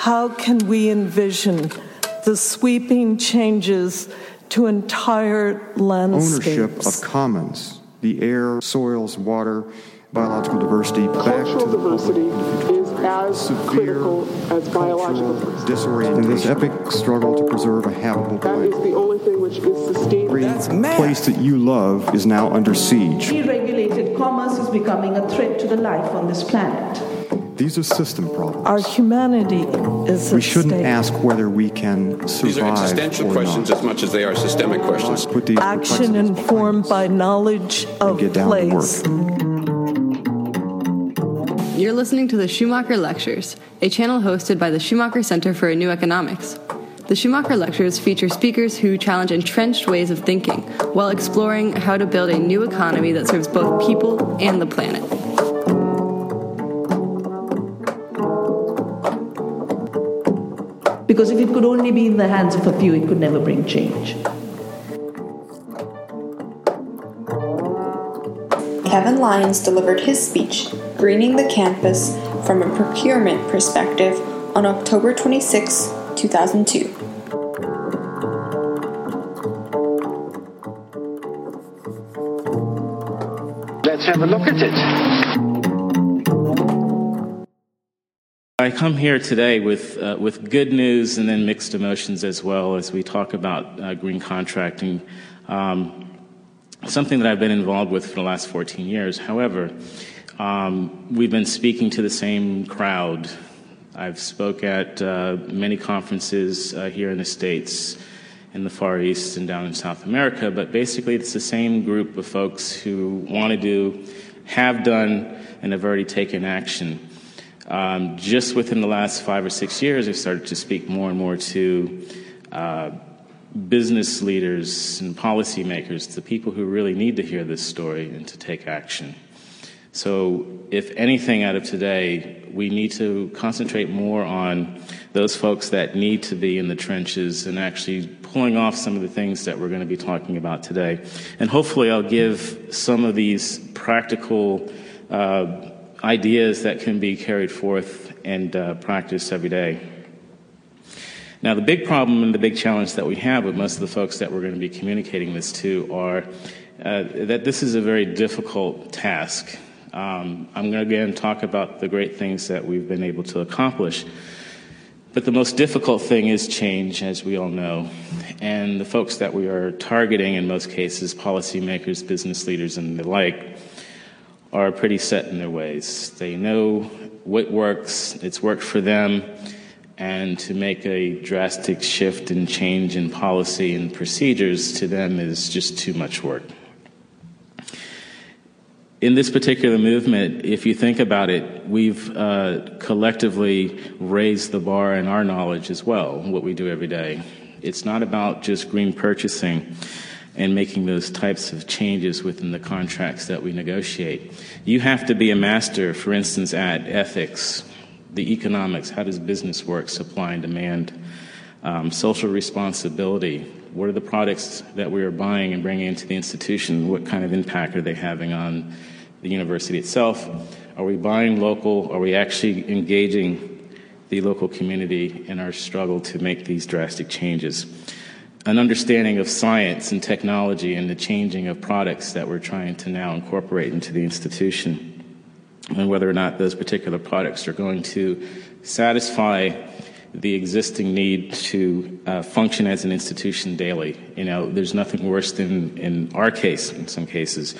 how can we envision the sweeping changes to entire landscapes? Ownership of commons, the air, soils, water, biological diversity, Cultural diversity is as critical as biological diversity. In this epic struggle to preserve a habitable That is planet. the only thing which is sustainable. Every place that you love is now under siege. Deregulated commerce is becoming a threat to the life on this planet. These are system problems. Our humanity is we shouldn't stake. ask whether we can survive These are existential or questions not. as much as they are systemic questions. Put these Action complexities informed by knowledge of get down to place. You're listening to the Schumacher Lectures, a channel hosted by the Schumacher Center for a New Economics. The Schumacher Lectures feature speakers who challenge entrenched ways of thinking while exploring how to build a new economy that serves both people and the planet. Because if it could only be in the hands of a few, it could never bring change. Kevin Lyons delivered his speech, Greening the Campus from a Procurement Perspective, on October 26, 2002. Let's have a look at it. I come here today with, uh, with good news and then mixed emotions as well as we talk about uh, green contracting, um, something that I've been involved with for the last 14 years. However, um, we've been speaking to the same crowd. I've spoke at uh, many conferences uh, here in the States, in the Far East, and down in South America, but basically it's the same group of folks who want to do, have done, and have already taken action. Um, just within the last five or six years, I've started to speak more and more to uh, business leaders and policymakers, the people who really need to hear this story and to take action. So, if anything out of today, we need to concentrate more on those folks that need to be in the trenches and actually pulling off some of the things that we're going to be talking about today. And hopefully, I'll give some of these practical uh, ideas that can be carried forth and uh, practiced every day. Now, the big problem and the big challenge that we have with most of the folks that we're going to be communicating this to are uh, that this is a very difficult task. Um, I'm going to again talk about the great things that we've been able to accomplish. But the most difficult thing is change, as we all know. And the folks that we are targeting, in most cases, policymakers, business leaders, and the like, are pretty set in their ways. They know what works, it's worked for them, and to make a drastic shift and change in policy and procedures to them is just too much work. In this particular movement, if you think about it, we've uh, collectively raised the bar in our knowledge as well, what we do every day. It's not about just green purchasing and making those types of changes within the contracts that we negotiate. You have to be a master, for instance, at ethics, the economics, how does business work, supply and demand, um, social responsibility. What are the products that we are buying and bringing into the institution? What kind of impact are they having on the university itself? Are we buying local? Are we actually engaging the local community in our struggle to make these drastic changes? An understanding of science and technology and the changing of products that we're trying to now incorporate into the institution and whether or not those particular products are going to satisfy the existing need to uh, function as an institution daily. You know, there's nothing worse than, in our case, in some cases,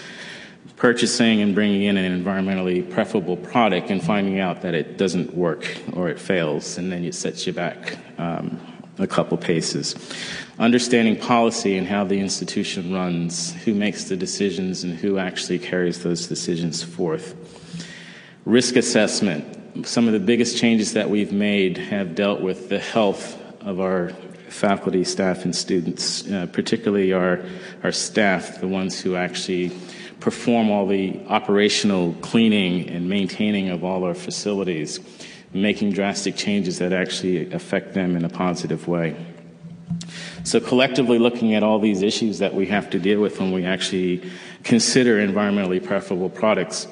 purchasing and bringing in an environmentally preferable product and finding out that it doesn't work or it fails, and then it sets you back um, a couple paces. Understanding policy and how the institution runs, who makes the decisions, and who actually carries those decisions forth. Risk assessment. Some of the biggest changes that we've made have dealt with the health of our faculty, staff, and students, uh, particularly our, our staff, the ones who actually perform all the operational cleaning and maintaining of all our facilities, making drastic changes that actually affect them in a positive way. So, collectively looking at all these issues that we have to deal with when we actually consider environmentally preferable products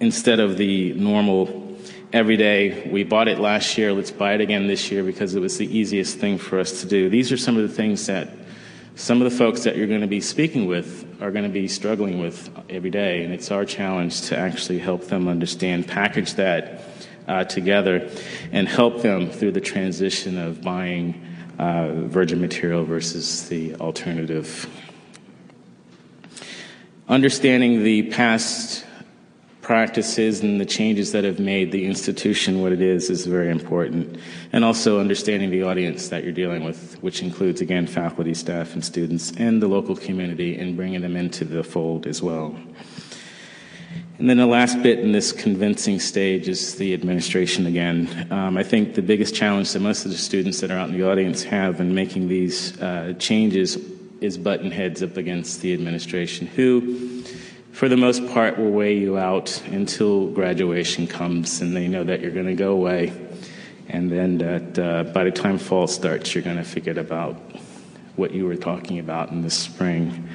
instead of the normal every day. We bought it last year. Let's buy it again this year because it was the easiest thing for us to do. These are some of the things that some of the folks that you're going to be speaking with are going to be struggling with every day, and it's our challenge to actually help them understand, package that uh, together, and help them through the transition of buying uh, virgin material versus the alternative. Understanding the past practices and the changes that have made the institution what it is is very important. And also understanding the audience that you're dealing with, which includes, again, faculty, staff, and students, and the local community, and bringing them into the fold as well. And then the last bit in this convincing stage is the administration again. Um, I think the biggest challenge that most of the students that are out in the audience have in making these uh, changes is button heads up against the administration, who for the most part, will weigh you out until graduation comes and they know that you're going to go away. And then that uh, by the time fall starts, you're going to forget about what you were talking about in the spring.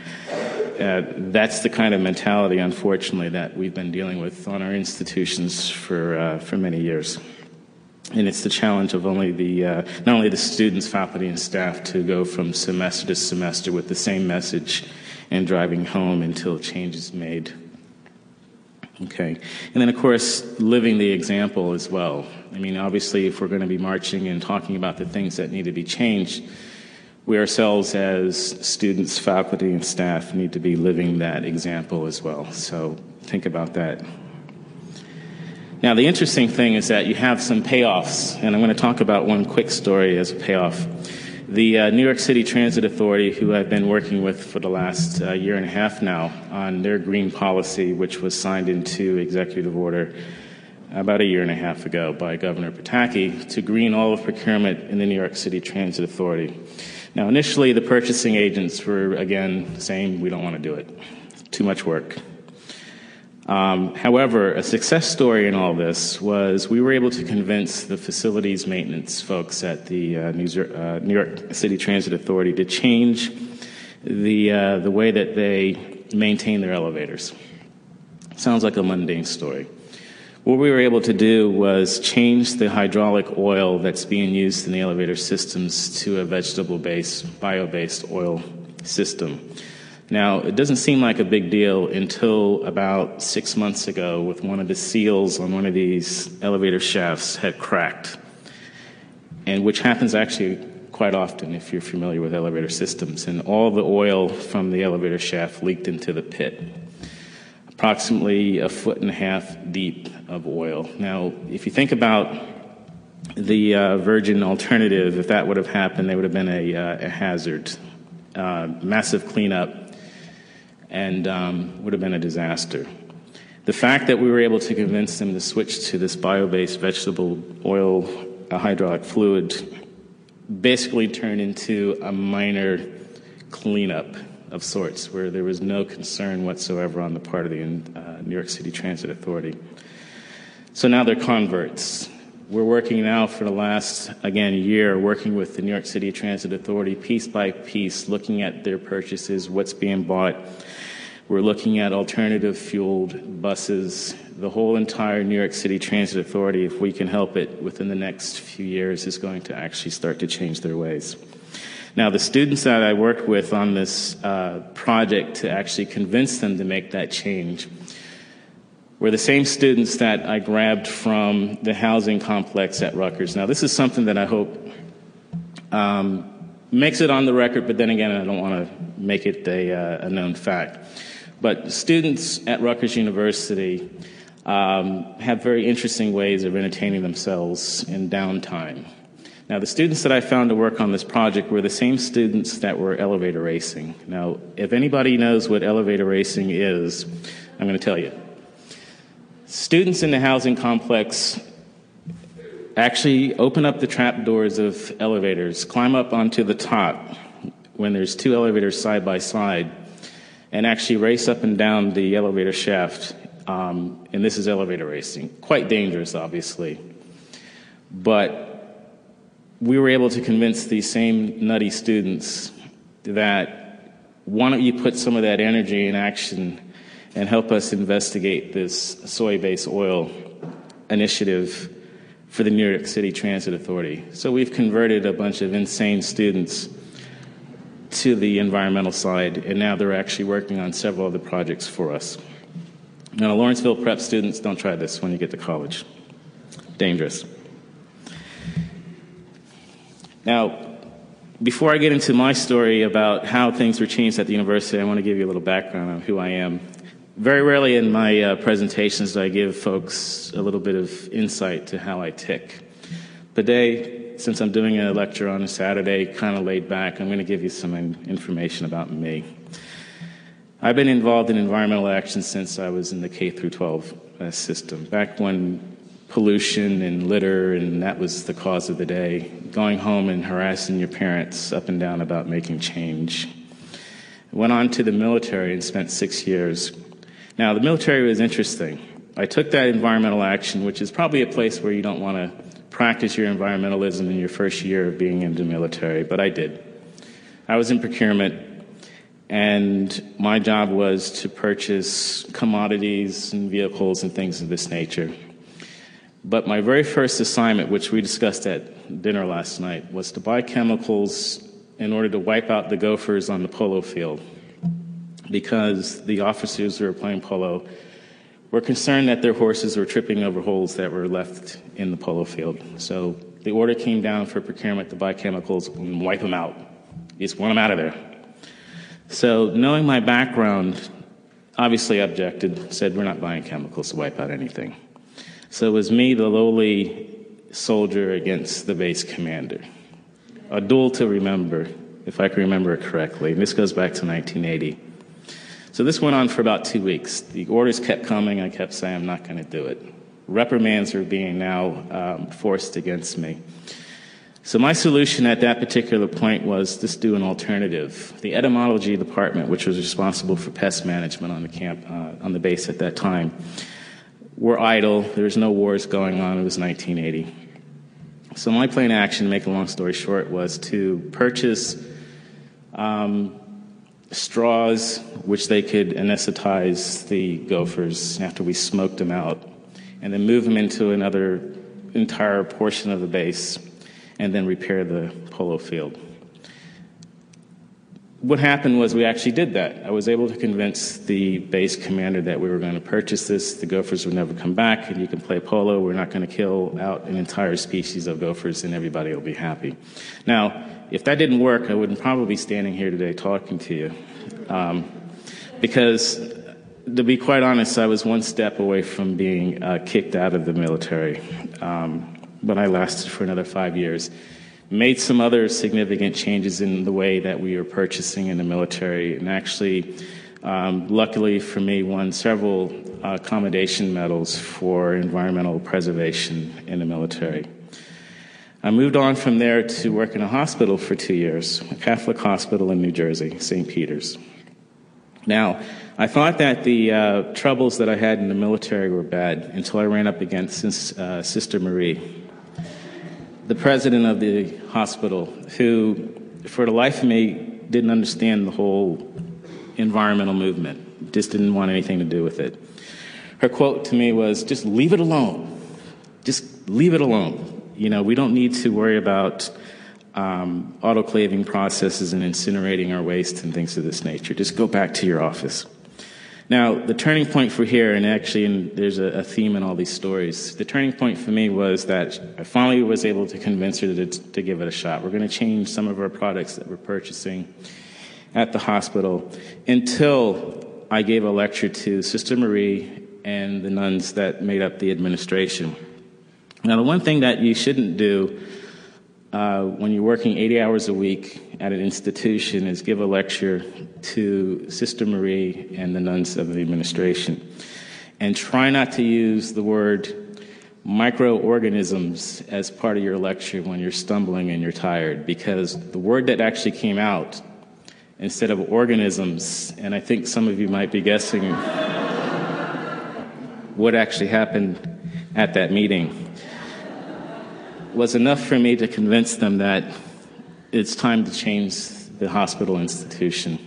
Uh, that's the kind of mentality, unfortunately, that we've been dealing with on our institutions for, uh, for many years. And it's the challenge of only the, uh, not only the students, faculty, and staff to go from semester to semester with the same message and driving home until change is made. Okay. And then, of course, living the example as well. I mean, obviously, if we're going to be marching and talking about the things that need to be changed, we ourselves, as students, faculty, and staff, need to be living that example as well. So think about that. Now, the interesting thing is that you have some payoffs, and I'm going to talk about one quick story as a payoff. The uh, New York City Transit Authority, who I've been working with for the last uh, year and a half now on their green policy, which was signed into executive order about a year and a half ago by Governor Pataki to green all of procurement in the New York City Transit Authority. Now, initially, the purchasing agents were again saying, we don't want to do it, too much work. Um, however, a success story in all this was we were able to convince the facilities maintenance folks at the uh, New, uh, New, York City Transit Authority to change the, uh, the way that they maintain their elevators. Sounds like a mundane story. What we were able to do was change the hydraulic oil that's being used in the elevator systems to a vegetable based, bio based oil system. Now, it doesn't seem like a big deal until about six months ago, with one of the seals on one of these elevator shafts had cracked, and which happens actually quite often if you're familiar with elevator systems. And all the oil from the elevator shaft leaked into the pit, approximately a foot and a half deep of oil. Now, if you think about the uh, virgin alternative, if that would have happened, there would have been a, uh, a hazard, uh, massive cleanup and um, would have been a disaster. The fact that we were able to convince them to switch to this bio based vegetable oil hydraulic fluid basically turned into a minor cleanup of sorts where there was no concern whatsoever on the part of the uh, New York City Transit Authority. So now they're converts. We're working now for the last, again, year, working with the New York City Transit Authority piece by piece, looking at their purchases, what's being bought, we're looking at alternative fueled buses. The whole entire New York City Transit Authority, if we can help it within the next few years, is going to actually start to change their ways. Now, the students that I worked with on this uh, project to actually convince them to make that change were the same students that I grabbed from the housing complex at Rutgers. Now, this is something that I hope um, makes it on the record, but then again, I don't want to make it a, uh, a known fact. But students at Rutgers University um, have very interesting ways of entertaining themselves in downtime. Now, the students that I found to work on this project were the same students that were elevator racing. Now, if anybody knows what elevator racing is, I'm going to tell you. Students in the housing complex actually open up the trap doors of elevators, climb up onto the top when there's two elevators side by side, and actually race up and down the elevator shaft. Um, and this is elevator racing. Quite dangerous, obviously. But we were able to convince these same nutty students that why don't you put some of that energy in action and help us investigate this soy based oil initiative for the New York City Transit Authority. So we've converted a bunch of insane students to the environmental side, and now they're actually working on several other projects for us. Now, Lawrenceville prep students, don't try this when you get to college. Dangerous. Now, before I get into my story about how things were changed at the university, I want to give you a little background on who I am. Very rarely in my uh, presentations do I give folks a little bit of insight to how I tick. Today, since I'm doing a lecture on a Saturday, kind of laid back, I'm going to give you some information about me. I've been involved in environmental action since I was in the K through 12 uh, system. Back when pollution and litter and that was the cause of the day, going home and harassing your parents up and down about making change. Went on to the military and spent six years now, the military was interesting. I took that environmental action, which is probably a place where you don't want to practice your environmentalism in your first year of being in the military, but I did. I was in procurement, and my job was to purchase commodities and vehicles and things of this nature. But my very first assignment, which we discussed at dinner last night, was to buy chemicals in order to wipe out the gophers on the polo field because the officers who were playing polo were concerned that their horses were tripping over holes that were left in the polo field. So the order came down for procurement to buy chemicals and wipe them out. Just want them out of there. So, knowing my background, obviously objected, said we're not buying chemicals to wipe out anything. So it was me, the lowly soldier, against the base commander. A duel to remember, if I can remember it correctly. And this goes back to 1980. So this went on for about two weeks. The orders kept coming. I kept saying, I'm not going to do it. Reprimands were being now um, forced against me. So my solution at that particular point was just do an alternative. The entomology department, which was responsible for pest management on the camp, uh, on the base at that time, were idle. There was no wars going on. It was 1980. So my plan of action, to make a long story short, was to purchase um, straws, which they could anesthetize the gophers after we smoked them out, and then move them into another entire portion of the base, and then repair the polo field. What happened was we actually did that. I was able to convince the base commander that we were going to purchase this. The gophers would never come back, and you can play polo. We're not going to kill out an entire species of gophers, and everybody will be happy. Now, if that didn't work, I wouldn't probably be standing here today talking to you. Um, because, to be quite honest, I was one step away from being uh, kicked out of the military. Um, but I lasted for another five years. Made some other significant changes in the way that we were purchasing in the military, and actually, um, luckily for me, won several uh, commendation medals for environmental preservation in the military. I moved on from there to work in a hospital for two years, a Catholic hospital in New Jersey, St. Peter's. Now, I thought that the uh, troubles that I had in the military were bad until I ran up against uh, Sister Marie, the president of the hospital, who, for the life of me, didn't understand the whole environmental movement, just didn't want anything to do with it. Her quote to me was just leave it alone. Just leave it alone. You know, we don't need to worry about um, autoclaving processes and incinerating our waste and things of this nature. Just go back to your office. Now, the turning point for here, and actually and there's a, a, theme in all these stories, the turning point for me was that I finally was able to convince her to, to give it a shot. We're going to change some of our products that we're purchasing at the hospital until I gave a lecture to Sister Marie and the nuns that made up the administration. Now, the one thing that you shouldn't do uh, when you're working 80 hours a week at an institution is give a lecture to Sister Marie and the nuns of the administration. And try not to use the word microorganisms as part of your lecture when you're stumbling and you're tired, because the word that actually came out instead of organisms, and I think some of you might be guessing what actually happened at that meeting was enough for me to convince them that it's time to change the hospital institution.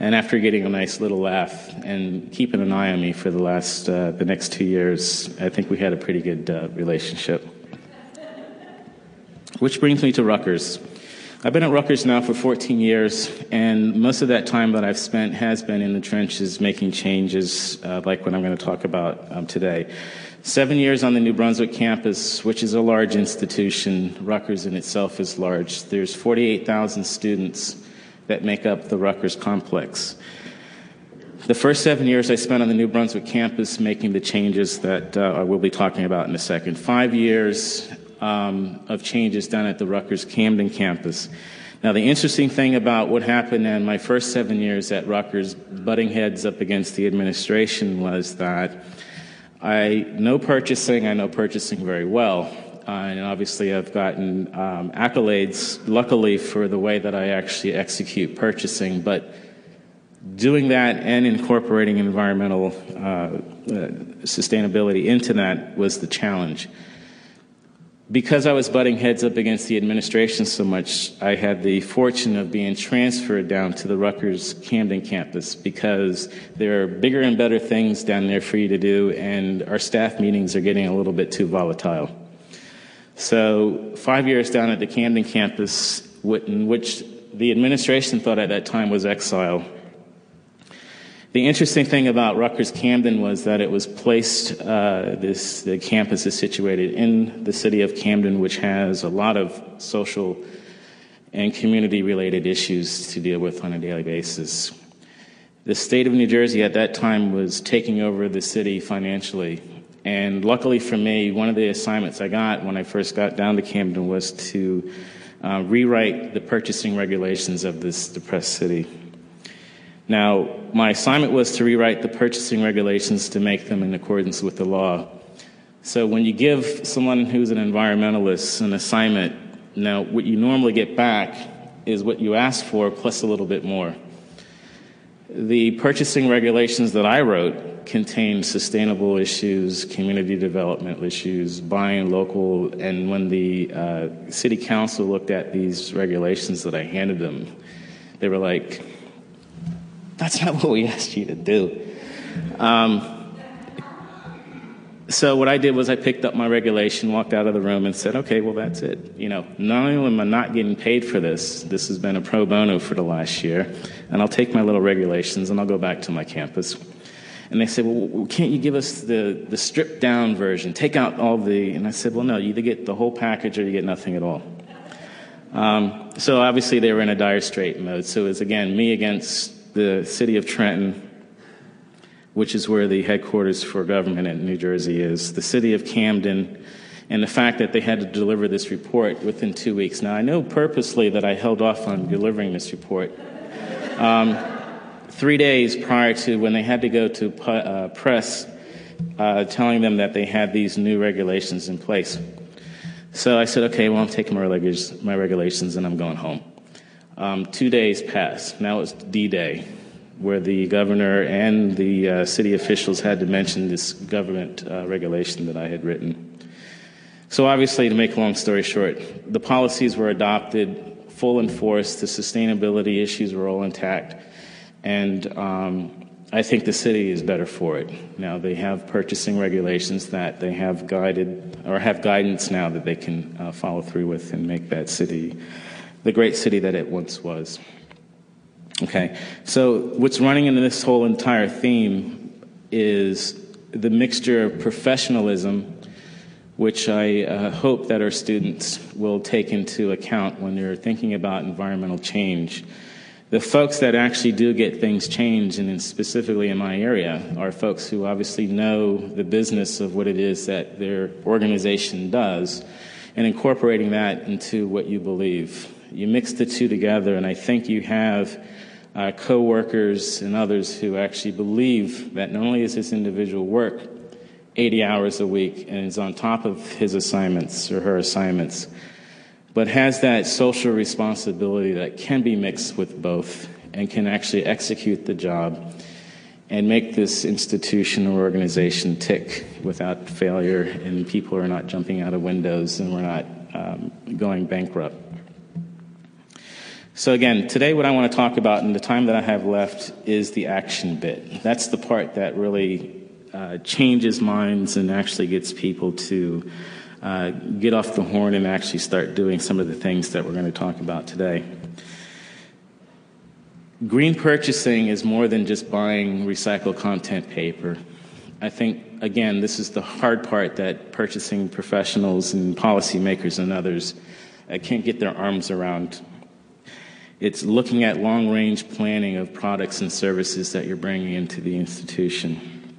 And after getting a nice little laugh and keeping an eye on me for the last, uh, the next two years, I think we had a pretty good uh, relationship. Which brings me to Rutgers. I've been at Rutgers now for 14 years, and most of that time that I've spent has been in the trenches making changes, uh, like what I'm going to talk about um, today. Seven years on the New Brunswick campus, which is a large institution. Rutgers in itself is large. There's 48,000 students that make up the Rutgers complex. The first seven years I spent on the New Brunswick campus making the changes that uh, I will be talking about in a second. Five years um, of changes done at the Rutgers Camden campus. Now, the interesting thing about what happened in my first seven years at Rutgers, butting heads up against the administration, was that I know purchasing, I know purchasing very well. Uh, and obviously, I've gotten um, accolades, luckily, for the way that I actually execute purchasing. But doing that and incorporating environmental uh, uh, sustainability into that was the challenge. Because I was butting heads up against the administration so much, I had the fortune of being transferred down to the Rutgers Camden campus because there are bigger and better things down there for you to do, and our staff meetings are getting a little bit too volatile. So, five years down at the Camden campus, in which the administration thought at that time was exile. The interesting thing about Rutgers Camden was that it was placed, uh, this, the campus is situated in the city of Camden, which has a lot of social and community related issues to deal with on a daily basis. The state of New Jersey at that time was taking over the city financially and luckily for me, one of the assignments I got when I first got down to Camden was to uh, rewrite the purchasing regulations of this depressed city. Now, my assignment was to rewrite the purchasing regulations to make them in accordance with the law. So, when you give someone who's an environmentalist an assignment, now what you normally get back is what you asked for plus a little bit more. The purchasing regulations that I wrote contained sustainable issues, community development issues, buying local. And when the uh, city council looked at these regulations that I handed them, they were like, that's not what we asked you to do. Um, so what I did was I picked up my regulation, walked out of the room, and said, "Okay, well that's it. You know, not only am I not getting paid for this, this has been a pro bono for the last year, and I'll take my little regulations and I'll go back to my campus." And they said, "Well, can't you give us the the stripped down version? Take out all the." And I said, "Well, no. You either get the whole package or you get nothing at all." Um, so obviously they were in a dire strait mode. So it was again me against the city of Trenton which is where the headquarters for government in New Jersey is, the city of Camden, and the fact that they had to deliver this report within two weeks. Now, I know purposely that I held off on delivering this report. Um, three days prior to when they had to go to uh, press, uh, telling them that they had these new regulations in place. So I said, okay, well, I'm taking my, my regulations and I'm going home. Um, two days passed. Now it's D Day where the governor and the uh, city officials had to mention this government uh, regulation that I had written. So, obviously, to make a long story short, the policies were adopted, full in force, the sustainability issues were all intact, and um, I think the city is better for it. Now, they have purchasing regulations that they have guided or have guidance now that they can uh, follow through with and make that city the great city that it once was. Okay, so what's running into this whole entire theme is the mixture of professionalism, which I uh, hope that our students will take into account when they're thinking about environmental change. The folks that actually do get things changed, and specifically in my area, are folks who obviously know the business of what it is that their organization does and incorporating that into what you believe. You mix the two together, and I think you have uh, co workers and others who actually believe that not only is this individual work 80 hours a week and is on top of his assignments or her assignments, but has that social responsibility that can be mixed with both and can actually execute the job and make this institution or organization tick without failure and people are not jumping out of windows and we're not um, going bankrupt. So, again, today what I want to talk about in the time that I have left is the action bit. That's the part that really uh, changes minds and actually gets people to uh, get off the horn and actually start doing some of the things that we're going to talk about today. Green purchasing is more than just buying recycled content paper. I think, again, this is the hard part that purchasing professionals and policymakers and others uh, can't get their arms around. It's looking at long range planning of products and services that you're bringing into the institution.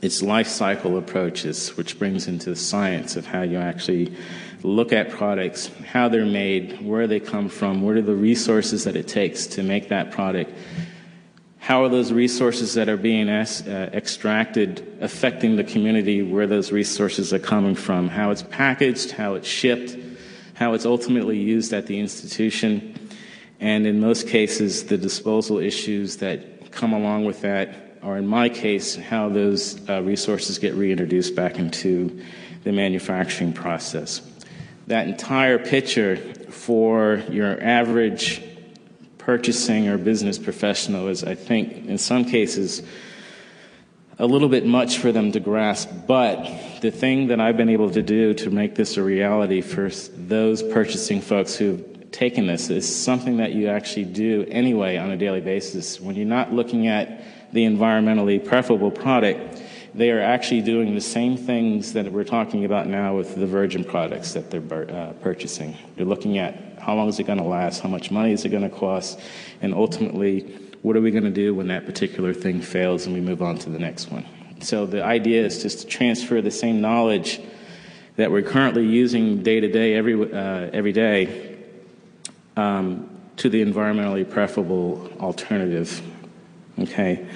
It's life cycle approaches, which brings into the science of how you actually look at products, how they're made, where they come from, what are the resources that it takes to make that product. How are those resources that are being uh, extracted affecting the community where those resources are coming from? How it's packaged, how it's shipped, how it's ultimately used at the institution, and in most cases, the disposal issues that come along with that, or in my case, how those uh, resources get reintroduced back into the manufacturing process that entire picture for your average purchasing or business professional is, I think, in some cases, a little bit much for them to grasp. But the thing that I've been able to do to make this a reality for those purchasing folks who've taken this is something that you actually do anyway on a daily basis. When you're not looking at the environmentally preferable product, they are actually doing the same things that we're talking about now with the virgin products that they're uh, purchasing. They're looking at how long is it going to last, how much money is it going to cost, and ultimately, what are we going to do when that particular thing fails and we move on to the next one. So the idea is just to transfer the same knowledge that we're currently using day to day, every uh, every day, um, to the environmentally preferable alternative. Okay.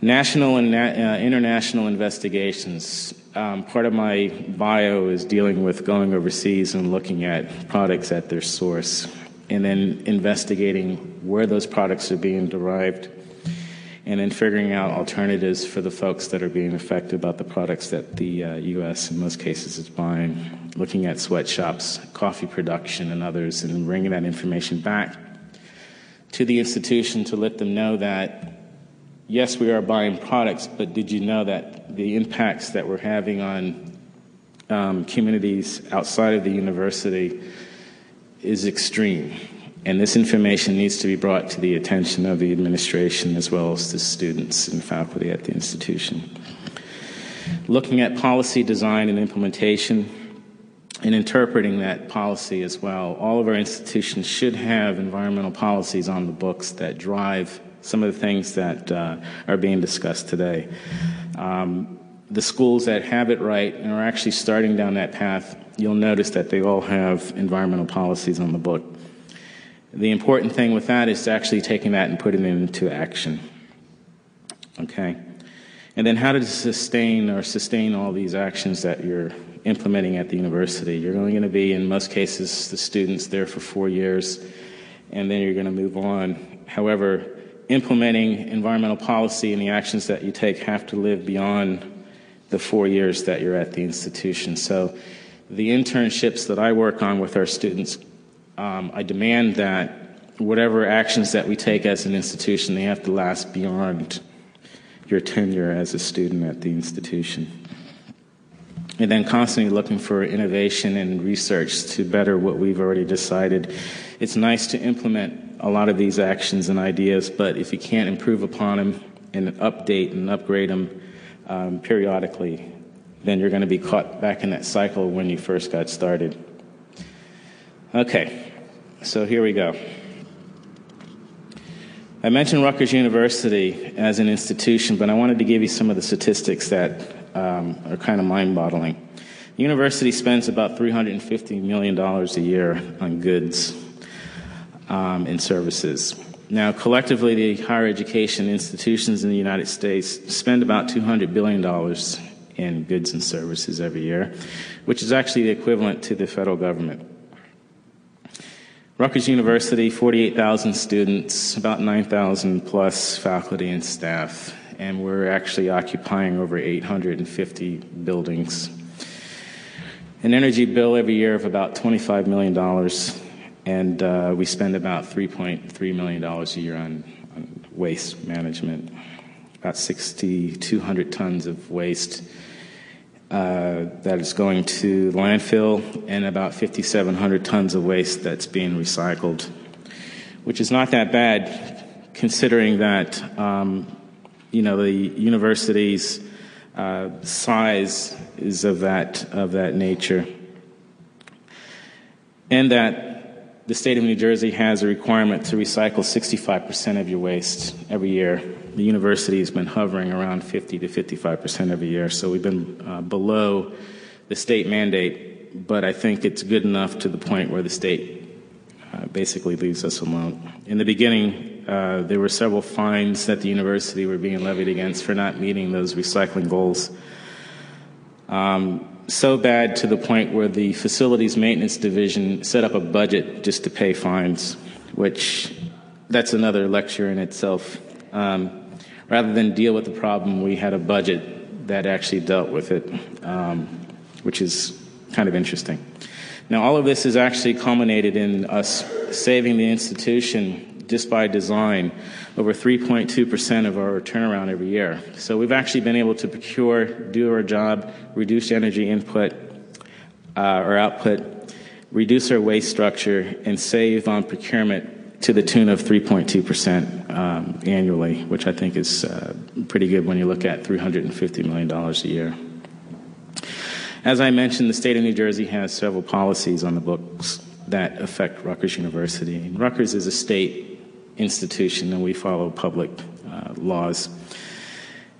National and uh, international investigations. Um, part of my bio is dealing with going overseas and looking at products at their source, and then investigating where those products are being derived, and then figuring out alternatives for the folks that are being affected by the products that the uh, U.S. in most cases is buying. Looking at sweatshops, coffee production, and others, and bringing that information back to the institution to let them know that yes, we are buying products, but did you know that the impacts that we're having on um, communities outside of the university is extreme? And this information needs to be brought to the attention of the administration as well as the students and faculty at the institution. Looking at policy design and implementation and interpreting that policy as well. All of our institutions should have environmental policies on the books that drive some of the things that uh, are being discussed today. Um, the schools that have it right and are actually starting down that path, you'll notice that they all have environmental policies on the book. The important thing with that is actually taking that and putting it into action. Okay? And then how to sustain or sustain all these actions that you're implementing at the university. You're only going to be, in most cases, the students there for four years, and then you're going to move on. However, implementing environmental policy and the actions that you take have to live beyond the four years that you're at the institution. So, the internships that I work on with our students, um, I demand that whatever actions that we take as an institution, they have to last beyond your tenure as a student at the institution. And then constantly looking for innovation and research to better what we've already decided. It's nice to implement a lot of these actions and ideas, but if you can't improve upon them and update and upgrade them um, periodically, then you're going to be caught back in that cycle when you first got started. Okay, so here we go. I mentioned Rutgers University as an institution, but I wanted to give you some of the statistics that um, are kind of mind boggling. The university spends about $350 million a year on goods um, and services. Now, collectively, the higher education institutions in the United States spend about $200 billion in goods and services every year, which is actually the equivalent to the federal government. Rutgers University, 48,000 students, about 9,000 plus faculty and staff, and we're actually occupying over 850 buildings. An energy bill every year of about $25 million and uh, we spend about $3.3 million a year on, on waste management. About 6,200 tons of waste uh, that is going to landfill, and about 5,700 tons of waste that's being recycled, which is not that bad considering that um, you know the university's uh, size is of that of that nature, and that the state of New Jersey has a requirement to recycle 65% of your waste every year. The university has been hovering around 50 to 55% every year, so we've been uh, below the state mandate, but I think it's good enough to the point where the state uh, basically leaves us alone. In the beginning, uh, there were several fines that the university were being levied against for not meeting those recycling goals. Um, so bad to the point where the facilities maintenance division set up a budget just to pay fines, which that's another lecture in itself. Um, rather than deal with the problem, we had a budget that actually dealt with it, um, which is kind of interesting. Now, all of this has actually culminated in us saving the institution just by design over 3.2% of our turnaround every year. So we've actually been able to procure, do our job, reduce energy input uh, or output, reduce our waste structure, and save on procurement to the tune of 3.2% um, annually, which I think is uh, pretty good when you look at $350 million a year. As I mentioned, the state of New Jersey has several policies on the books that affect Rutgers University. And Rutgers is a state institution and we follow public uh, laws.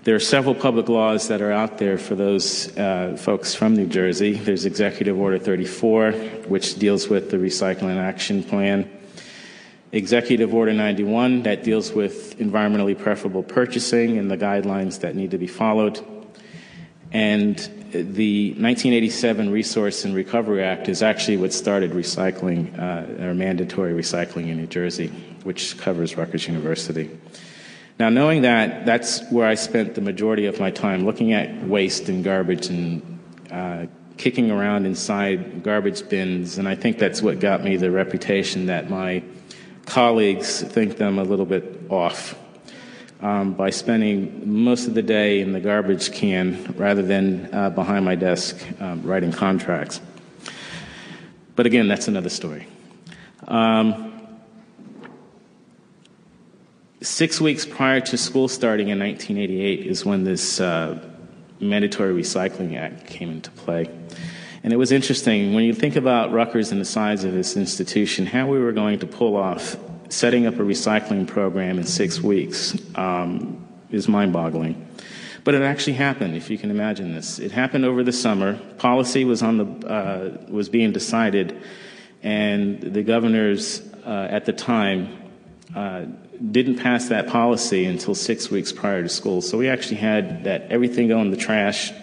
There are several public laws that are out there for those uh, folks from New Jersey. There's Executive Order 34, which deals with the Recycling Action Plan. Executive Order 91, that deals with environmentally preferable purchasing and the guidelines that need to be followed. And the 1987 Resource and Recovery Act is actually what started recycling, uh, or mandatory recycling in New Jersey, which covers Rutgers University. Now, knowing that, that's where I spent the majority of my time looking at waste and garbage and uh, kicking around inside garbage bins, and I think that's what got me the reputation that my colleagues think them a little bit off um, by spending most of the day in the garbage can rather than uh, behind my desk um, writing contracts. But again, that's another story. Um, six weeks prior to school starting in 1988 is when this uh, Mandatory Recycling Act came into play. And it was interesting when you think about Rutgers and the size of this institution, how we were going to pull off setting up a recycling program in six weeks um, is mind boggling. But it actually happened, if you can imagine this. It happened over the summer. Policy was, on the, uh, was being decided, and the governors uh, at the time uh, didn't pass that policy until six weeks prior to school. So we actually had that everything go in the trash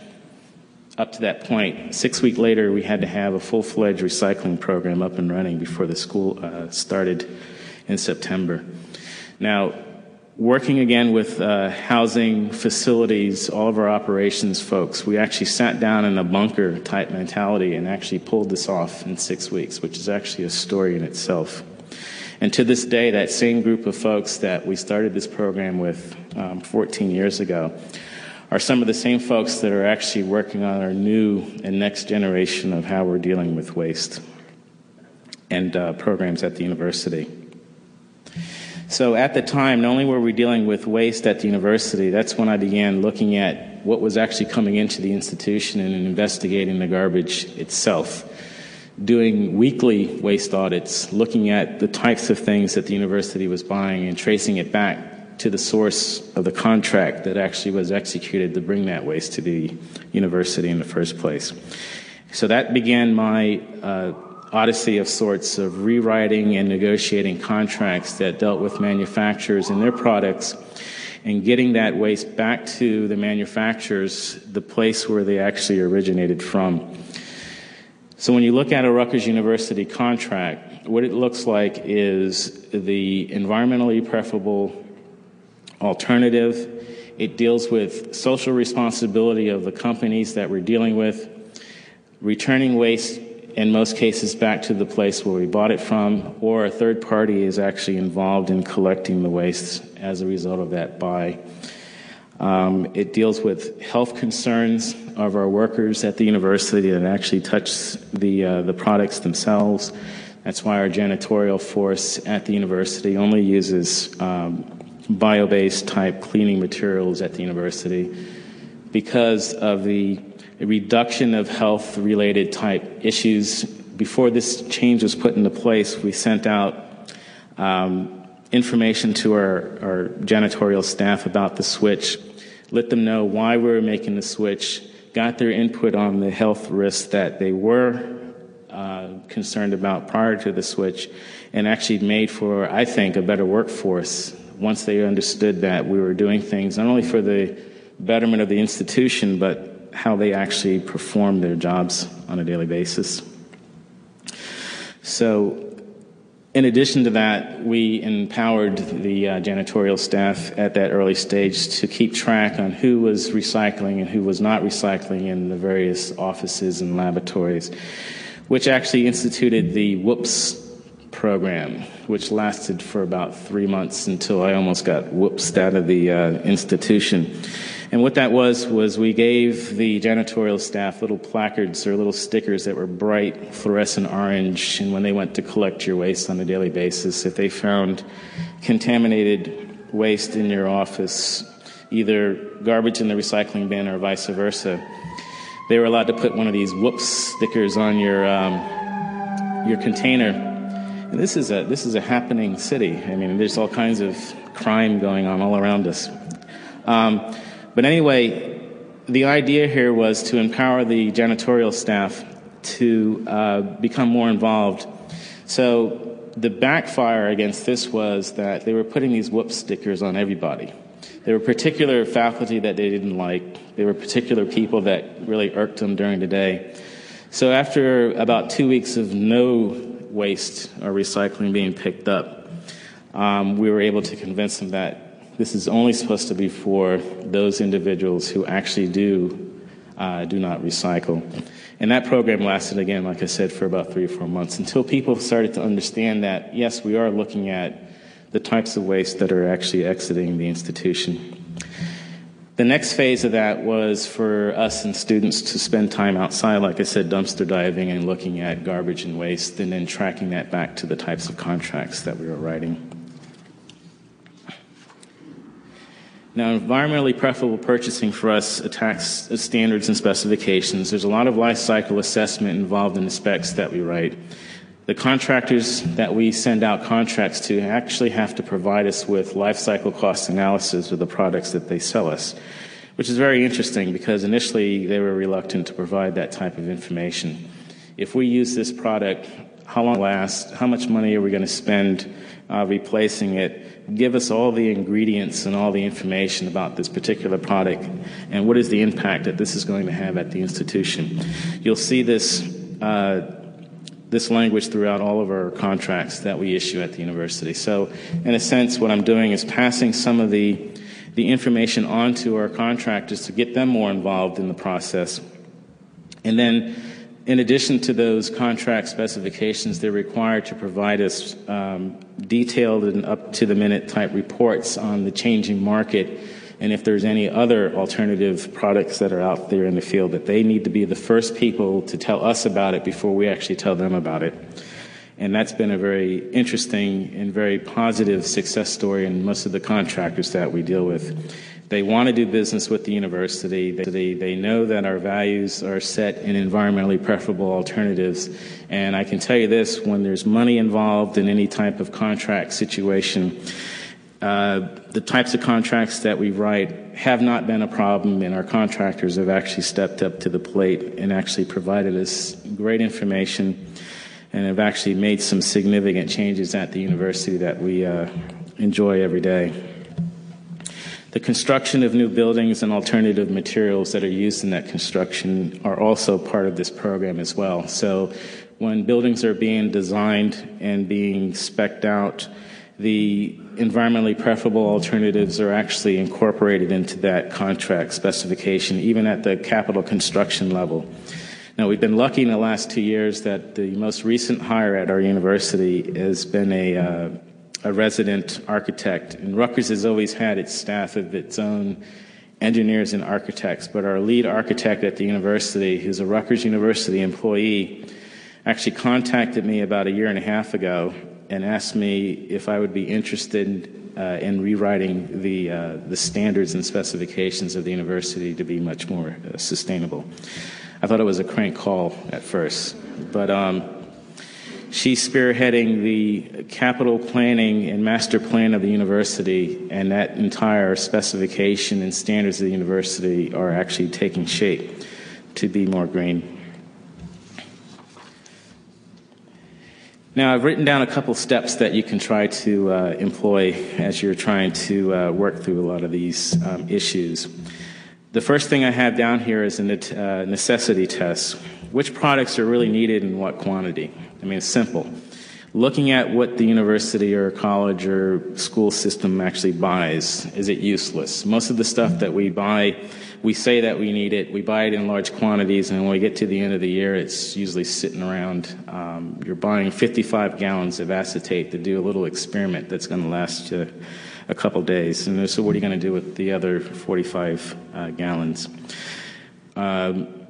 up to that point. Six weeks later, we had to have a full fledged recycling program up and running before the school uh, started in September. Now, working again with uh, housing facilities, all of our operations folks, we actually sat down in a bunker type mentality and actually pulled this off in six weeks, which is actually a story in itself. And to this day, that same group of folks that we started this program with um, 14 years ago are some of the same folks that are actually working on our new and next generation of how we're dealing with waste and uh, programs at the university. So at the time, not only were we dealing with waste at the university, that's when I began looking at what was actually coming into the institution and investigating the garbage itself. Doing weekly waste audits, looking at the types of things that the university was buying and tracing it back to the source of the contract that actually was executed to bring that waste to the university in the first place. So that began my uh, odyssey of sorts of rewriting and negotiating contracts that dealt with manufacturers and their products and getting that waste back to the manufacturers, the place where they actually originated from. So when you look at a Rutgers University contract, what it looks like is the environmentally preferable alternative. It deals with social responsibility of the companies that we're dealing with, returning waste in most cases back to the place where we bought it from, or a third party is actually involved in collecting the waste as a result of that buy. Um, it deals with health concerns of our workers at the university that actually touch the, uh, the products themselves. That's why our janitorial force at the university only uses um, bio based type cleaning materials at the university because of the reduction of health related type issues. Before this change was put into place, we sent out um, information to our, our janitorial staff about the switch let them know why we were making the switch, got their input on the health risks that they were uh, concerned about prior to the switch, and actually made for, I think, a better workforce once they understood that we were doing things not only for the betterment of the institution, but how they actually perform their jobs on a daily basis. So in addition to that, we empowered the uh, janitorial staff at that early stage to keep track on who was recycling and who was not recycling in the various offices and laboratories, which actually instituted the Whoops program, which lasted for about three months until I almost got whoopsed out of the uh, institution. And what that was, was we gave the janitorial staff little placards or little stickers that were bright fluorescent orange. And when they went to collect your waste on a daily basis, if they found contaminated waste in your office, either garbage in the recycling bin or vice versa, they were allowed to put one of these whoops stickers on your, um, your container. This is, a, this is a happening city. I mean, there's all kinds of crime going on all around us. Um, but anyway, the idea here was to empower the janitorial staff to uh, become more involved. So the backfire against this was that they were putting these whoop stickers on everybody. There were particular faculty that they didn't like. There were particular people that really irked them during the day. So after about two weeks of no waste or recycling being picked up, um, we were able to convince them that this is only supposed to be for those individuals who actually do uh, do not recycle. And that program lasted again, like I said, for about three or four months until people started to understand that yes, we are looking at the types of waste that are actually exiting the institution. The next phase of that was for us and students to spend time outside, like I said, dumpster diving and looking at garbage and waste, and then tracking that back to the types of contracts that we were writing. Now, environmentally preferable purchasing for us attacks uh, standards and specifications. There's a lot of life cycle assessment involved in the specs that we write. The contractors that we send out contracts to actually have to provide us with life cycle cost analysis of the products that they sell us, which is very interesting because initially they were reluctant to provide that type of information. If we use this product, how long it lasts, how much money are we going to spend uh, replacing it, give us all the ingredients and all the information about this particular product and what is the impact that this is going to have at the institution. You'll see this, uh, this language throughout all of our contracts that we issue at the university. So, in a sense, what I'm doing is passing some of the, the information on to our contractors to get them more involved in the process. And then in addition to those contract specifications, they're required to provide us um, detailed and up to the minute type reports on the changing market and if there's any other alternative products that are out there in the field that they need to be the first people to tell us about it before we actually tell them about it. And that's been a very interesting and very positive success story in most of the contractors that we deal with. They want to do business with the university. They, they know that our values are set in environmentally preferable alternatives. And I can tell you this when there's money involved in any type of contract situation, uh, the types of contracts that we write have not been a problem, and our contractors have actually stepped up to the plate and actually provided us great information and have actually made some significant changes at the university that we uh, enjoy every day. The construction of new buildings and alternative materials that are used in that construction are also part of this program as well. So when buildings are being designed and being specced out, the environmentally preferable alternatives are actually incorporated into that contract specification, even at the capital construction level. Now, we've been lucky in the last two years that the most recent hire at our university has been a, uh, a resident architect. And Rutgers has always had its staff of its own engineers and architects, but our lead architect at the university, who's a Rutgers University employee, actually contacted me about a year and a half ago and asked me if I would be interested uh, in rewriting the, uh, the standards and specifications of the university to be much more uh, sustainable. I thought it was a crank call at first, but um, she's spearheading the capital planning and master plan of the university, and that entire specification and standards of the university are actually taking shape to be more green. Now, I've written down a couple steps that you can try to uh, employ as you're trying to uh, work through a lot of these um, issues. The first thing I have down here is a uh, necessity test. Which products are really needed in what quantity? I mean, it's simple. Looking at what the university or college or school system actually buys, is it useless? Most of the stuff that we buy, we say that we need it, we buy it in large quantities, and when we get to the end of the year, it's usually sitting around. Um, you're buying 55 gallons of acetate to do a little experiment that's going to last you a couple days. And so, what are you going to do with the other 45 uh, gallons? Um,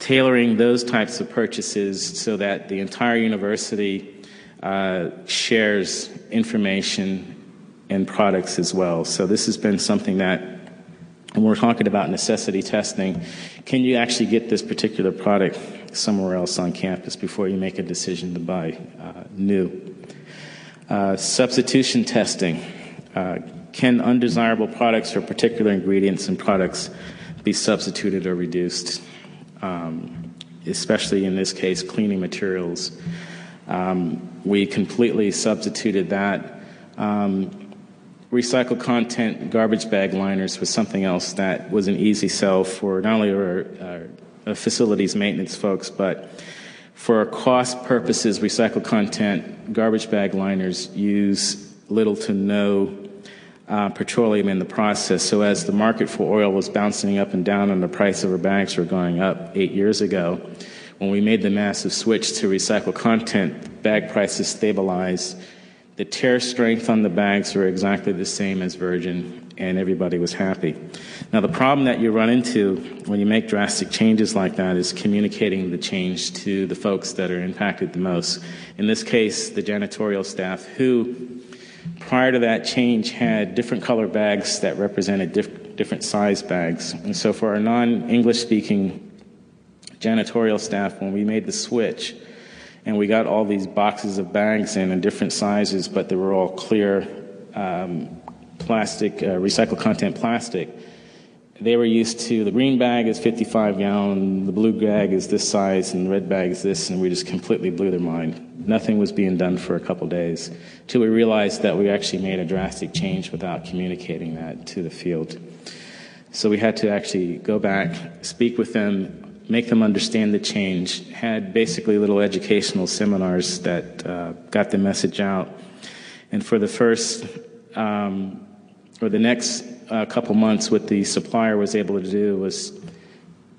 tailoring those types of purchases so that the entire university uh, shares information and products as well. So, this has been something that when we're talking about necessity testing, can you actually get this particular product somewhere else on campus before you make a decision to buy uh, new? Uh, substitution testing. Uh, can undesirable products or particular ingredients and products be substituted or reduced? Um, especially in this case, cleaning materials. Um, we completely substituted that. Um, recycled content garbage bag liners was something else that was an easy sell for not only our, our facilities maintenance folks, but for cost purposes, recycled content garbage bag liners use little to no uh, petroleum in the process. So, as the market for oil was bouncing up and down and the price of our bags were going up eight years ago, when we made the massive switch to recycled content, bag prices stabilized. The tear strength on the bags were exactly the same as virgin, and everybody was happy. Now, the problem that you run into when you make drastic changes like that is communicating the change to the folks that are impacted the most. In this case, the janitorial staff, who prior to that change had different color bags that represented diff- different size bags. And so for our non English speaking janitorial staff, when we made the switch and we got all these boxes of bags in in different sizes, but they were all clear um, plastic, uh, recycled content plastic, they were used to the green bag is 55 gallon, the blue bag is this size, and the red bag is this, and we just completely blew their mind. Nothing was being done for a couple days until we realized that we actually made a drastic change without communicating that to the field. So we had to actually go back, speak with them, make them understand the change, had basically little educational seminars that uh, got the message out. And for the first, um, or the next a couple months, what the supplier was able to do was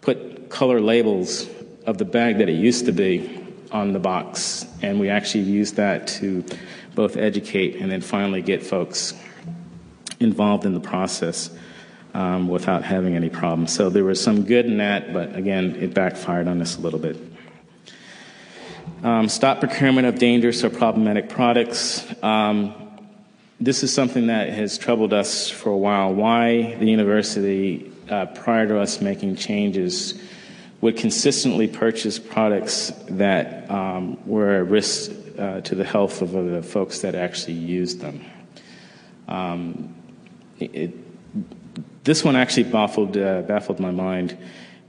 put color labels of the bag that it used to be on the box. And we actually used that to both educate and then finally get folks involved in the process um, without having any problems. So there was some good in that, but again, it backfired on us a little bit. Um, stop procurement of dangerous or problematic products. Um, this is something that has troubled us for a while. Why the university, uh, prior to us making changes, would consistently purchase products that um, were a risk uh, to the health of the folks that actually used them. Um, it, this one actually baffled, uh, baffled my mind.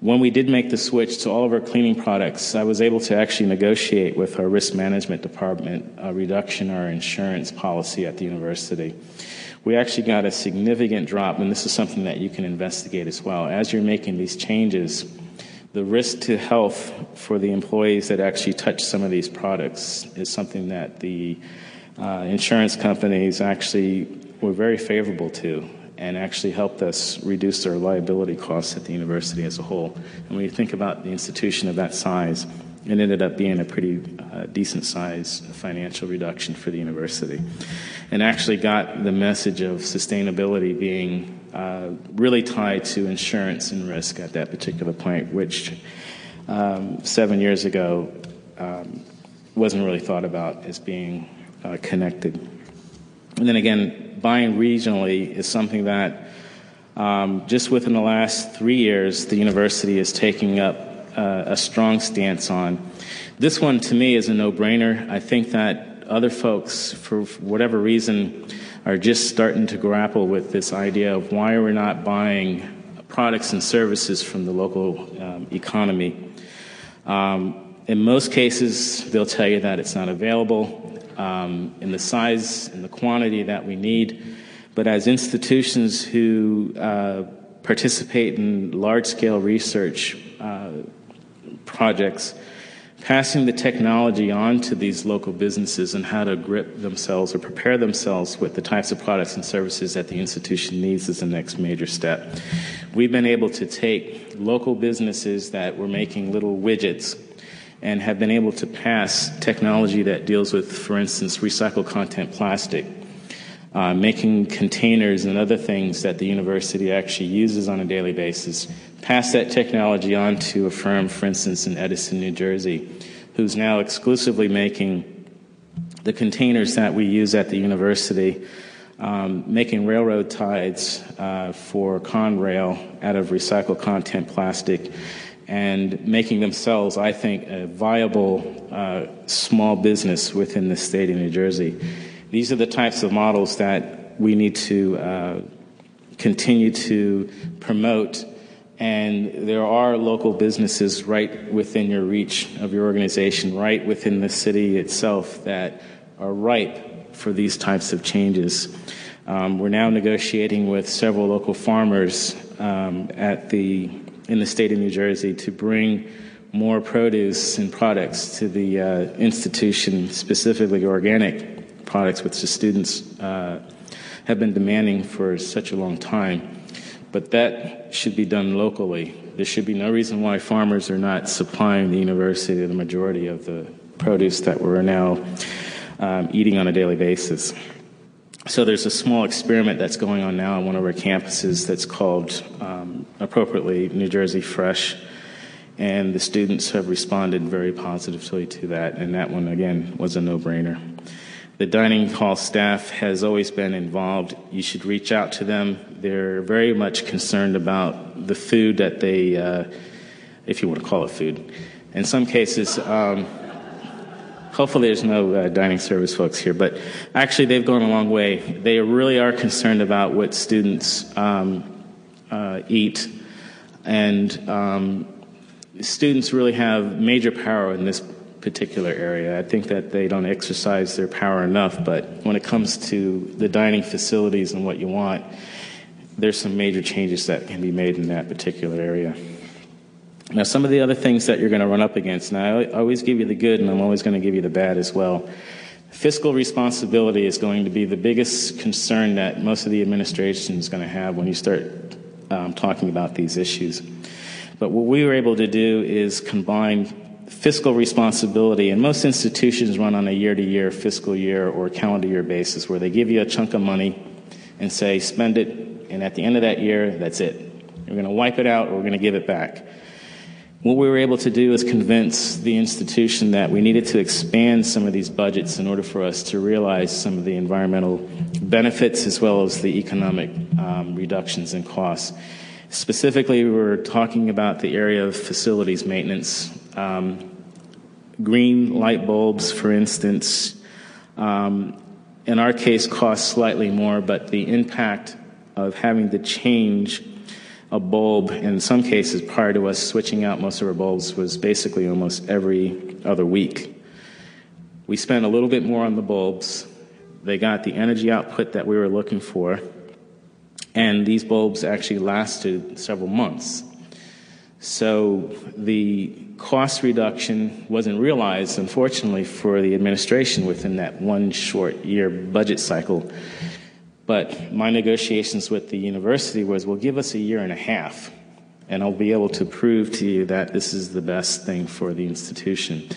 When we did make the switch to all of our cleaning products, I was able to actually negotiate with our risk management department a reduction in our insurance policy at the university. We actually got a significant drop, and this is something that you can investigate as well. As you're making these changes, the risk to health for the employees that actually touch some of these products is something that the uh, insurance companies actually were very favorable to and actually helped us reduce our liability costs at the university as a whole. And when you think about the institution of that size, it ended up being a pretty uh, decent size financial reduction for the university. And actually got the message of sustainability being uh, really tied to insurance and risk at that particular point, which um, seven years ago um, wasn't really thought about as being uh, connected. And then again, buying regionally is something that um, just within the last three years, the university is taking up uh, a strong stance on. This one to me is a no brainer. I think that other folks, for whatever reason, are just starting to grapple with this idea of why we're not buying products and services from the local um, economy. Um, in most cases, they'll tell you that it's not available um, in the size and the quantity that we need. But as institutions who uh, participate in large scale research uh, projects, passing the technology on to these local businesses and how to grip themselves or prepare themselves with the types of products and services that the institution needs is the next major step. We've been able to take local businesses that were making little widgets and have been able to pass technology that deals with, for instance, recycled content plastic, uh, making containers and other things that the university actually uses on a daily basis, pass that technology on to a firm, for instance, in Edison, New Jersey, who's now exclusively making the containers that we use at the university. Um, making railroad ties uh, for Conrail out of recycled content plastic and making themselves, I think, a viable uh, small business within the state of New Jersey. These are the types of models that we need to uh, continue to promote. And there are local businesses right within your reach of your organization, right within the city itself, that are ripe for these types of changes. Um, we're now negotiating with several local farmers um, at the in the state of New Jersey to bring more produce and products to the uh, institution, specifically organic products, which the students uh, have been demanding for such a long time. But that should be done locally. There should be no reason why farmers are not supplying the university the majority of the produce that we're now um, eating on a daily basis. So there's a small experiment that's going on now on one of our campuses that's called um, appropriately New Jersey Fresh, and the students have responded very positively to that. And that one again was a no-brainer. The dining hall staff has always been involved. You should reach out to them. They're very much concerned about the food that they, uh, if you want to call it food. In some cases. Um, Hopefully, there's no uh, dining service folks here, but actually, they've gone a long way. They really are concerned about what students um, uh, eat, and um, students really have major power in this particular area. I think that they don't exercise their power enough, but when it comes to the dining facilities and what you want, there's some major changes that can be made in that particular area. Now, some of the other things that you're going to run up against, and I always give you the good, and I'm always going to give you the bad as well. Fiscal responsibility is going to be the biggest concern that most of the administration is going to have when you start um, talking about these issues. But what we were able to do is combine fiscal responsibility, and most institutions run on a year to year, fiscal year, or calendar year basis where they give you a chunk of money and say, spend it, and at the end of that year, that's it. We're going to wipe it out or we're going to give it back. What we were able to do is convince the institution that we needed to expand some of these budgets in order for us to realize some of the environmental benefits as well as the economic um, reductions in costs. Specifically, we were talking about the area of facilities maintenance. Um, green light bulbs, for instance, um, in our case, cost slightly more, but the impact of having to change a bulb, in some cases, prior to us switching out most of our bulbs, was basically almost every other week. We spent a little bit more on the bulbs. They got the energy output that we were looking for, and these bulbs actually lasted several months. So the cost reduction wasn't realized, unfortunately, for the administration within that one short year budget cycle. But my negotiations with the university was, well, give us a year and a half, and I'll be able to prove to you that this is the best thing for the institution.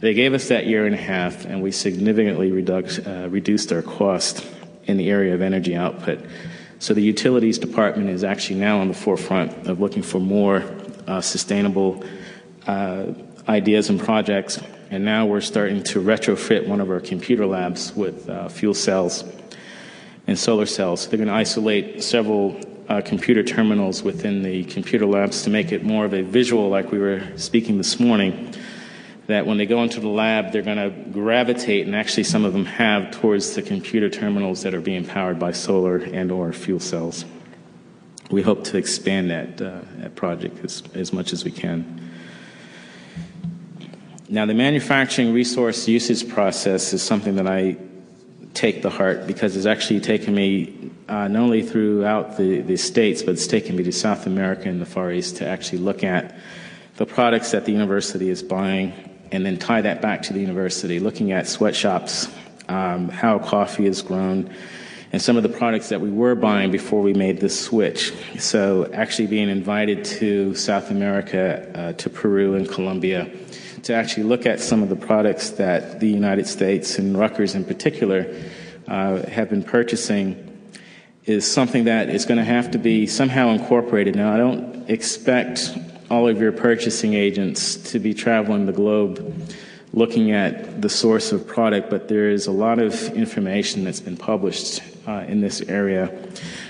They gave us that year and a half, and we significantly reduced, uh, reduced our cost in the area of energy output. So the utilities department is actually now on the forefront of looking for more uh, sustainable uh, ideas and projects. And now we're starting to retrofit one of our computer labs with uh, fuel cells and solar cells. They're going to isolate several uh, computer terminals within the computer labs to make it more of a visual, like we were speaking this morning. That when they go into the lab, they're going to gravitate, and actually some of them have, towards the computer terminals that are being powered by solar and/or fuel cells. We hope to expand that, uh, that project as, as much as we can. Now, the manufacturing resource usage process is something that I take the heart because it's actually taken me uh, not only throughout the, the states, but it's taken me to South America and the Far East to actually look at the products that the university is buying and then tie that back to the university, looking at sweatshops, um, how coffee is grown, and some of the products that we were buying before we made this switch. So, actually being invited to South America, uh, to Peru and Colombia to actually look at some of the products that the United States and Rutgers in particular uh, have been purchasing is something that is going to have to be somehow incorporated. Now, I don't expect all of your purchasing agents to be traveling the globe looking at the source of product, but there is a lot of information that's been published uh, in this area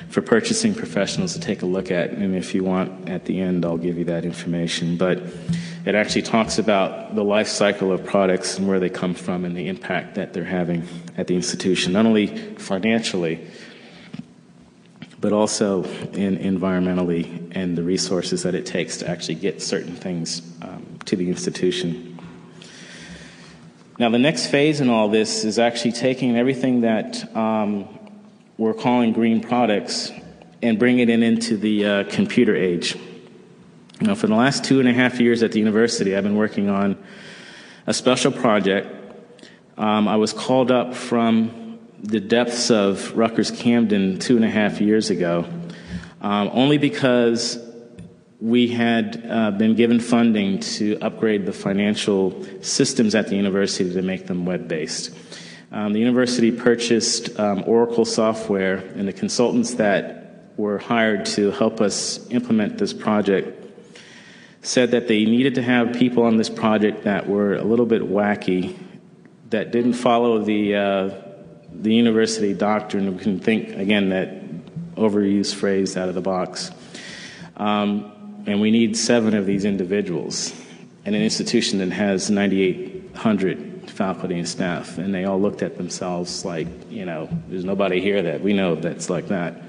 for purchasing professionals to take a look at. And if you want, at the end, I'll give you that information. But it actually talks about the life cycle of products and where they come from and the impact that they're having at the institution, not only financially, but also in environmentally and the resources that it takes to actually get certain things um, to the institution. Now, the next phase in all this is actually taking everything that um, we're calling green products and bringing it into the uh, computer age. Now, for the last two and a half years at the university, I've been working on a special project. Um, I was called up from the depths of Rutgers Camden two and a half years ago, um, only because we had uh, been given funding to upgrade the financial systems at the university to make them web based. Um, the university purchased um, Oracle software, and the consultants that were hired to help us implement this project said that they needed to have people on this project that were a little bit wacky, that didn't follow the, uh, the university doctrine. We can think, again, that overused phrase out of the box. Um, and we need seven of these individuals in an institution that has 9,800 faculty and staff. And they all looked at themselves like, you know, there's nobody here that we know that's like that.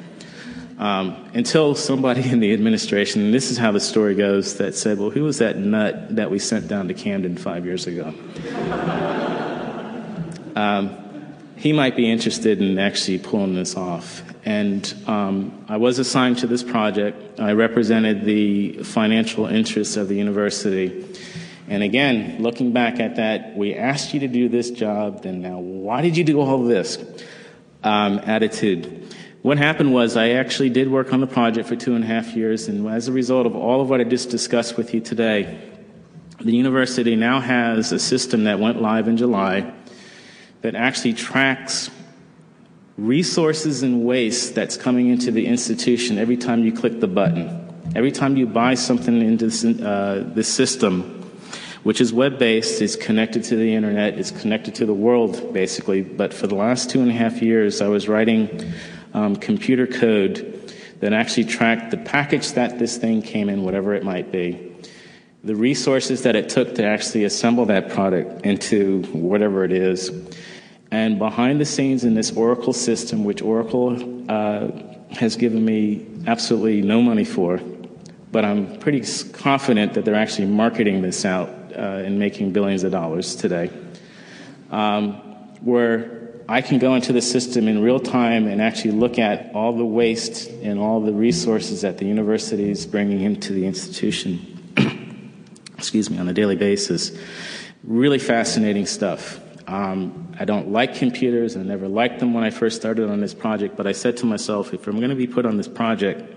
Um, until somebody in the administration, and this is how the story goes, that said, Well, who was that nut that we sent down to Camden five years ago? um, he might be interested in actually pulling this off. And um, I was assigned to this project. I represented the financial interests of the university. And again, looking back at that, we asked you to do this job, then now why did you do all this? Um, attitude. What happened was I actually did work on the project for two and a half years, and as a result of all of what I just discussed with you today, the university now has a system that went live in July that actually tracks resources and waste that's coming into the institution every time you click the button. Every time you buy something into this, uh, this system, which is web based, it's connected to the internet, it's connected to the world, basically. But for the last two and a half years, I was writing um, computer code that actually tracked the package that this thing came in, whatever it might be, the resources that it took to actually assemble that product into whatever it is. And behind the scenes in this Oracle system, which Oracle uh, has given me absolutely no money for, but I'm pretty confident that they're actually marketing this out uh, and making billions of dollars today. Um, where I can go into the system in real time and actually look at all the waste and all the resources that the university is bringing into the institution, excuse me, on a daily basis. Really fascinating stuff. Um, I don't like computers. I never liked them when I first started on this project, but I said to myself, if I'm going to be put on this project,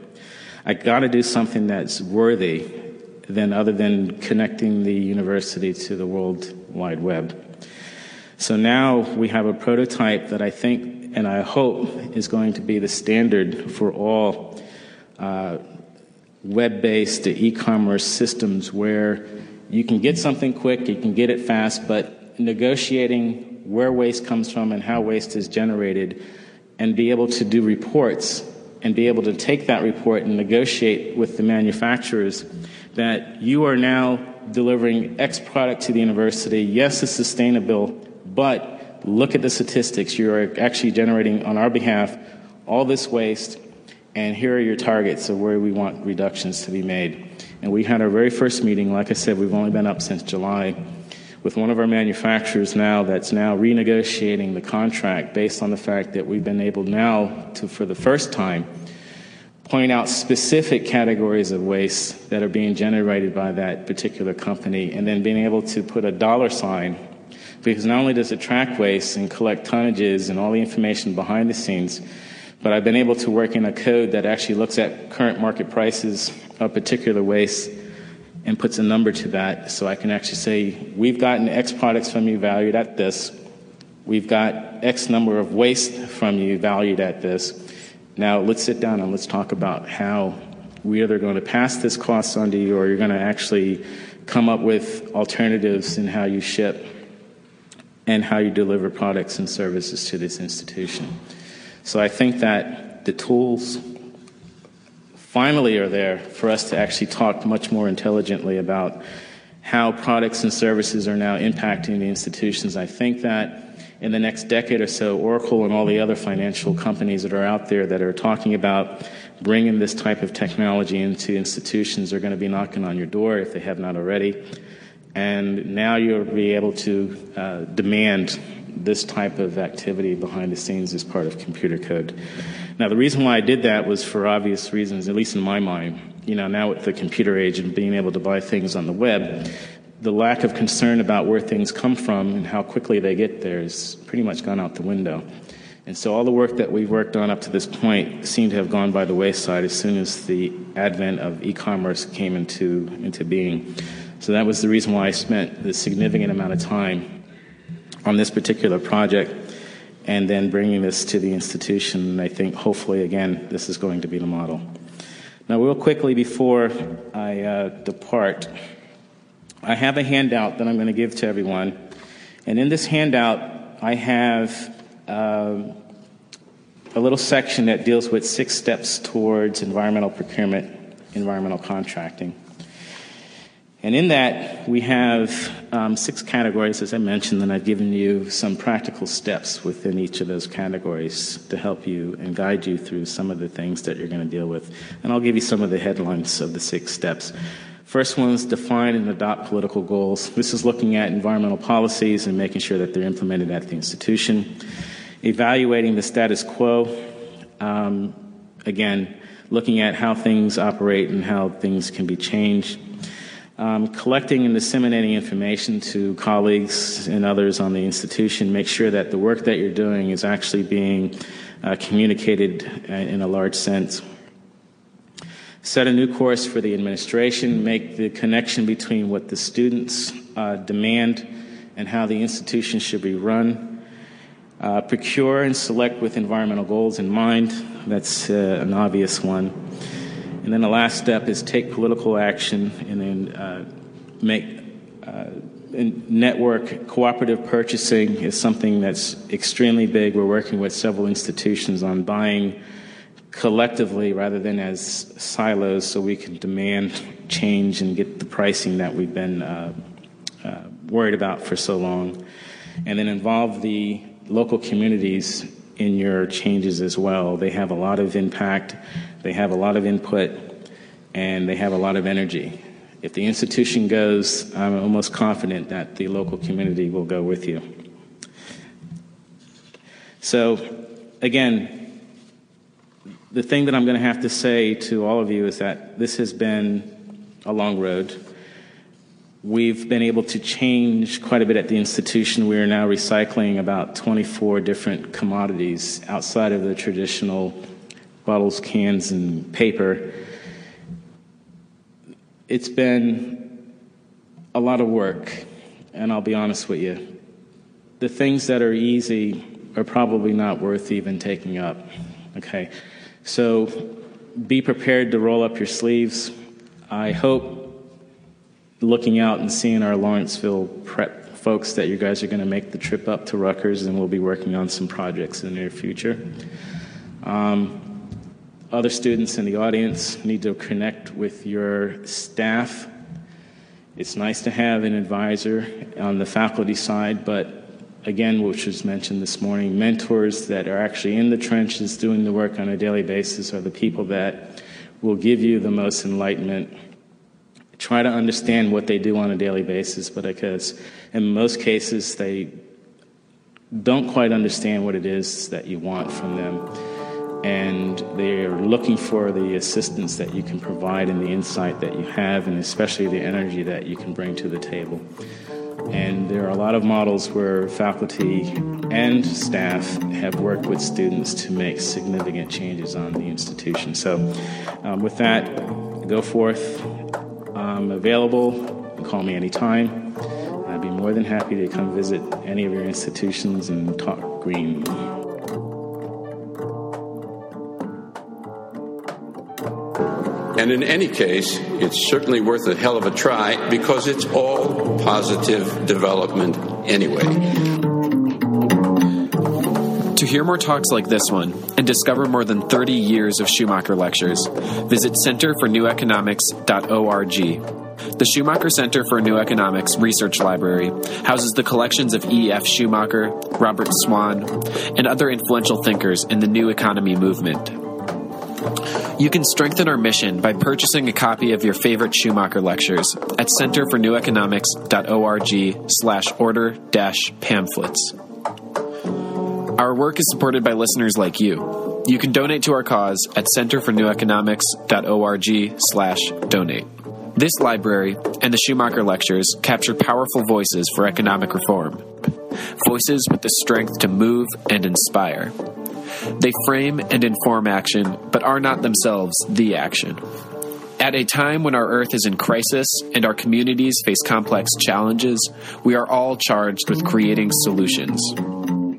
I got to do something that's worthy than other than connecting the university to the World Wide Web. So now we have a prototype that I think and I hope is going to be the standard for all uh, web based e commerce systems where you can get something quick, you can get it fast, but negotiating where waste comes from and how waste is generated, and be able to do reports and be able to take that report and negotiate with the manufacturers that you are now delivering X product to the university. Yes, it's sustainable, but look at the statistics. You are actually generating on our behalf all this waste, and here are your targets of where we want reductions to be made. And we had our very first meeting. Like I said, we've only been up since July with one of our manufacturers now that's now renegotiating the contract based on the fact that we've been able now to, for the first time, point out specific categories of waste that are being generated by that particular company, and then being able to put a dollar sign. Because not only does it track waste and collect tonnages and all the information behind the scenes, but I've been able to work in a code that actually looks at current market prices of particular waste and puts a number to that so I can actually say, we've gotten X products from you valued at this. We've got X number of waste from you valued at this. Now let's sit down and let's talk about how we either going to pass this cost on to you or you're going to actually come up with alternatives in how you ship and how you deliver products and services to this institution. So I think that the tools finally are there for us to actually talk much more intelligently about how products and services are now impacting the institutions. I think that in the next decade or so, Oracle and all the other financial companies that are out there that are talking about bringing this type of technology into institutions are going to be knocking on your door if they have not already. And now you'll be able to uh, demand this type of activity behind the scenes as part of computer code. Now, the reason why I did that was for obvious reasons, at least in my mind. You know, now with the computer age and being able to buy things on the web, the lack of concern about where things come from and how quickly they get there is pretty much gone out the window. And so all the work that we've worked on up to this point seemed to have gone by the wayside as soon as the advent of e-commerce came into, into being. So that was the reason why I spent the significant amount of time on this particular project and then bringing this to the institution. And I think hopefully, again, this is going to be the model. Now, real quickly before I uh, depart, I have a handout that I'm going to give to everyone. And in this handout, I have uh, a little section that deals with six steps towards environmental procurement, environmental contracting. And in that, we have um, six categories, as I mentioned, and I've given you some practical steps within each of those categories to help you and guide you through some of the things that you're going to deal with. And I'll give you some of the headlines of the six steps. First one is define and adopt political goals. This is looking at environmental policies and making sure that they're implemented at the institution. Evaluating the status quo. Um, again, looking at how things operate and how things can be changed um, collecting and disseminating information to colleagues and others on the institution, make sure that the work that you're doing is actually being uh, communicated in a large sense. Set a new course for the administration, make the connection between what the students uh, demand and how the institution should be run. Uh, procure and select with environmental goals in mind. That's uh, an obvious one. And then the last step is take political action and then uh, make uh, network cooperative purchasing is something that's extremely big. We're working with several institutions on buying collectively rather than as silos so we can demand change and get the pricing that we've been uh, uh, worried about for so long. And then involve the local communities in your changes as well. They have a lot of impact, they have a lot of input, and they have a lot of energy. If the institution goes, I'm almost confident that the local community will go with you. So, again, the thing that I'm going to have to say to all of you is that this has been a long road. We've been able to change quite a bit at the institution. We are now recycling about 24 different commodities outside of the traditional bottles, cans, and paper. It's been a lot of work, and I'll be honest with you. The things that are easy are probably not worth even taking up. Okay? So be prepared to roll up your sleeves. I hope looking out and seeing our Lawrenceville prep folks that you guys are going to make the trip up to Rutgers and we'll be working on some projects in the near future. Um, other students in the audience need to connect with your staff. It's nice to have an advisor on the faculty side, but again, which was mentioned this morning, mentors that are actually in the trenches doing the work on a daily basis are the people that will give you the most enlightenment. Try to understand what they do on a daily basis, but because in most cases they don't quite understand what it is that you want from them. And they're looking for the assistance that you can provide and the insight that you have, and especially the energy that you can bring to the table. And there are a lot of models where faculty and staff have worked with students to make significant changes on the institution. So, um, with that, go forth. I'm available. Call me anytime. I'd be more than happy to come visit any of your institutions and talk green. And in any case, it's certainly worth a hell of a try because it's all positive development anyway. To hear more talks like this one and discover more than 30 years of Schumacher lectures, visit centerforneweconomics.org. The Schumacher Center for New Economics Research Library houses the collections of E.F. Schumacher, Robert Swann, and other influential thinkers in the new economy movement. You can strengthen our mission by purchasing a copy of your favorite Schumacher lectures at centerforneweconomics.org slash order dash pamphlets. Our work is supported by listeners like you. You can donate to our cause at centerforneweconomics.org slash donate. This library and the Schumacher Lectures capture powerful voices for economic reform. Voices with the strength to move and inspire. They frame and inform action, but are not themselves the action. At a time when our Earth is in crisis and our communities face complex challenges, we are all charged with creating solutions.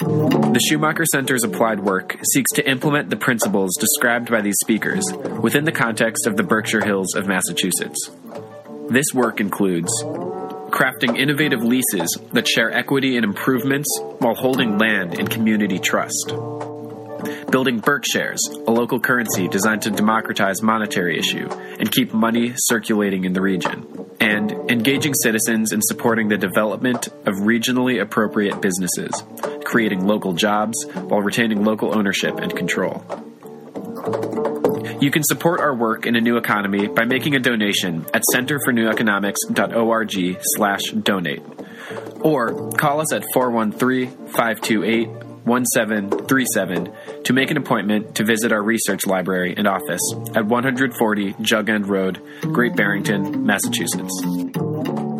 The Schumacher Center's applied work seeks to implement the principles described by these speakers within the context of the Berkshire Hills of Massachusetts. This work includes crafting innovative leases that share equity and improvements while holding land in community trust building Berkshares, a local currency designed to democratize monetary issue and keep money circulating in the region, and engaging citizens in supporting the development of regionally appropriate businesses, creating local jobs while retaining local ownership and control. You can support our work in a new economy by making a donation at centerforneweconomics.org slash donate. Or call us at 413 528 1737 to make an appointment to visit our research library and office at 140 Jug End Road, Great Barrington, Massachusetts.